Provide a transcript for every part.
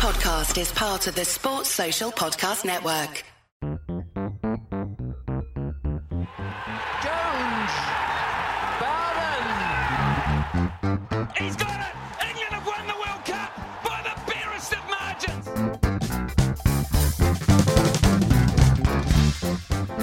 podcast is part of the Sports Social Podcast Network. Jones. Bowden. He's got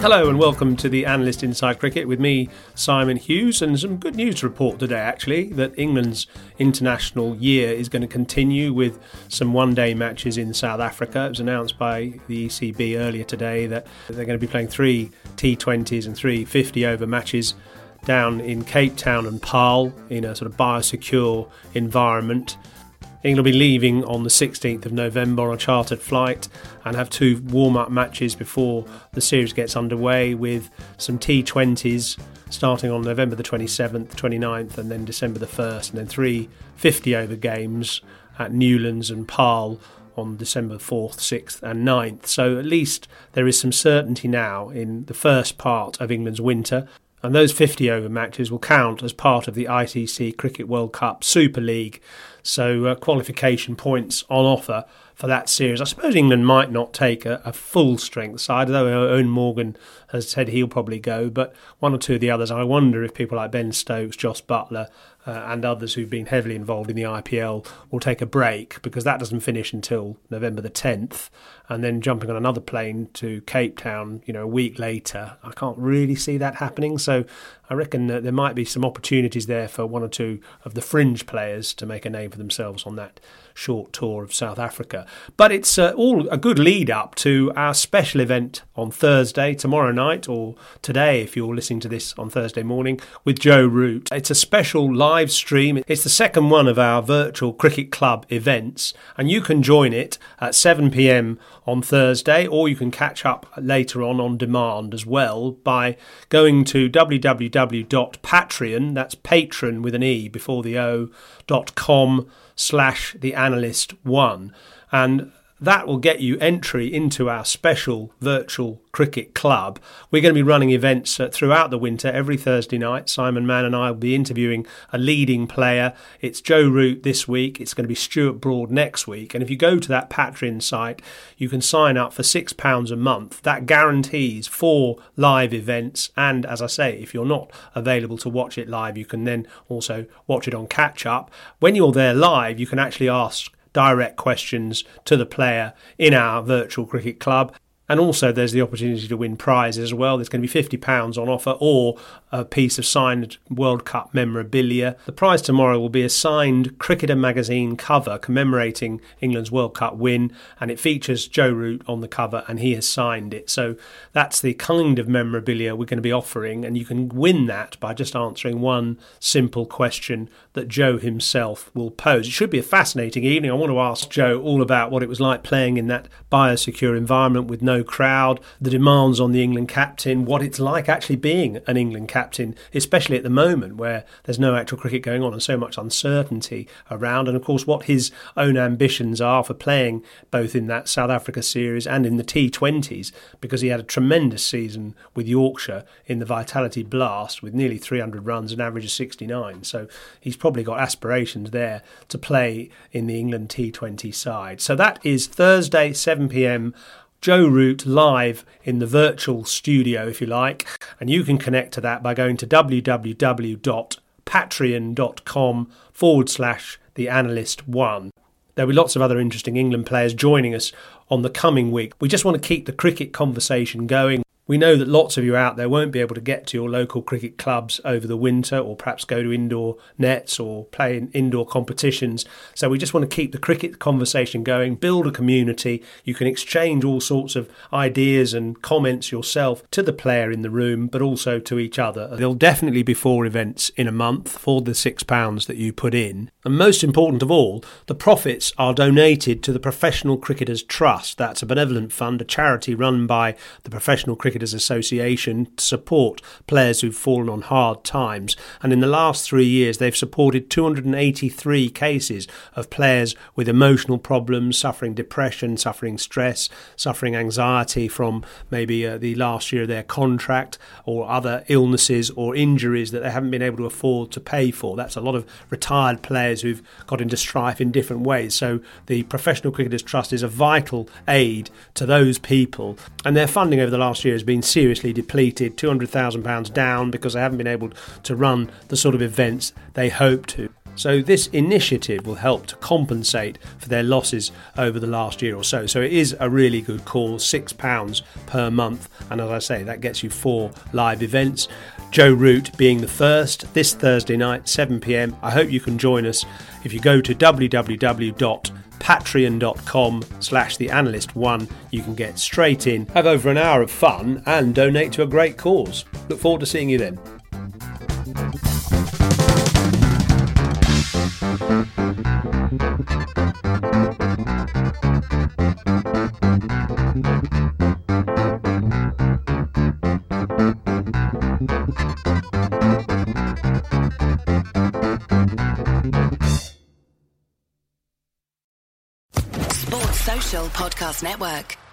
Hello and welcome to the Analyst Inside Cricket with me, Simon Hughes, and some good news to report today actually that England's international year is going to continue with some one day matches in South Africa. It was announced by the ECB earlier today that they're going to be playing three T20s and three 50 over matches down in Cape Town and Paarl in a sort of biosecure environment. England will be leaving on the 16th of November on a chartered flight and have two warm up matches before the series gets underway with some T20s starting on November the 27th, 29th, and then December the 1st, and then three 50 over games at Newlands and Paarl on December 4th, 6th, and 9th. So at least there is some certainty now in the first part of England's winter. And those 50 over matches will count as part of the ICC Cricket World Cup Super League. So, uh, qualification points on offer for that series. I suppose England might not take a, a full strength side, though Eoin Morgan has said he'll probably go. But one or two of the others, I wonder if people like Ben Stokes, Jos Buttler, uh, and others who've been heavily involved in the IPL will take a break because that doesn't finish until November the 10th. And then jumping on another plane to Cape Town, you know, a week later, I can't really see that happening. So I reckon that there might be some opportunities there for one or two of the fringe players to make a name for themselves on that short tour of South Africa. But it's uh, all a good lead up to our special event on Thursday, tomorrow night, or today if you're listening to this on Thursday morning, with Joe Root. It's a special live stream. It's the second one of our virtual cricket club events, and you can join it at 7 pm on Thursday, or you can catch up later on on demand as well by going to www.patreon, that's patron with an E before the O, dot com slash the analyst one. And that will get you entry into our special virtual cricket club. We're going to be running events uh, throughout the winter every Thursday night. Simon Mann and I will be interviewing a leading player. It's Joe Root this week. It's going to be Stuart Broad next week. And if you go to that Patreon site, you can sign up for £6 a month. That guarantees four live events. And as I say, if you're not available to watch it live, you can then also watch it on catch up. When you're there live, you can actually ask direct questions to the player in our virtual cricket club. And also, there's the opportunity to win prizes as well. There's going to be £50 on offer or a piece of signed World Cup memorabilia. The prize tomorrow will be a signed Cricketer magazine cover commemorating England's World Cup win, and it features Joe Root on the cover, and he has signed it. So that's the kind of memorabilia we're going to be offering, and you can win that by just answering one simple question that Joe himself will pose. It should be a fascinating evening. I want to ask Joe all about what it was like playing in that biosecure environment with no crowd, the demands on the England captain, what it's like actually being an England captain, especially at the moment where there's no actual cricket going on and so much uncertainty around, and of course what his own ambitions are for playing both in that South Africa series and in the T20s, because he had a tremendous season with Yorkshire in the Vitality Blast with nearly 300 runs, an average of 69. So he's probably got aspirations there to play in the England T20 side. So that is Thursday, 7 pm. Joe Root live in the virtual studio, if you like, and you can connect to that by going to www.patreon.com forward slash the analyst one. There'll be lots of other interesting England players joining us on the coming week. We just want to keep the cricket conversation going. We know that lots of you out there won't be able to get to your local cricket clubs over the winter or perhaps go to indoor nets or play in indoor competitions. So we just want to keep the cricket conversation going, build a community. You can exchange all sorts of ideas and comments yourself to the player in the room, but also to each other. There'll definitely be four events in a month for the £6 that you put in. And most important of all, the profits are donated to the Professional Cricketers Trust. That's a benevolent fund, a charity run by the Professional Cricketers Cricketers Association to support players who've fallen on hard times. And in the last three years, they've supported 283 cases of players with emotional problems, suffering depression, suffering stress, suffering anxiety from maybe uh, the last year of their contract or other illnesses or injuries that they haven't been able to afford to pay for. That's a lot of retired players who've got into strife in different ways. So the Professional Cricketers Trust is a vital aid to those people. And their funding over the last year has been seriously depleted £200,000 down because they haven't been able to run the sort of events they hope to. So, this initiative will help to compensate for their losses over the last year or so. So, it is a really good call £6 per month. And as I say, that gets you four live events. Joe Root being the first this Thursday night, 7pm. I hope you can join us if you go to www.patreon.com slash the analyst one. You can get straight in have over an hour of fun and donate to a great cause. Look forward to seeing you then. Sports Social Podcast Network.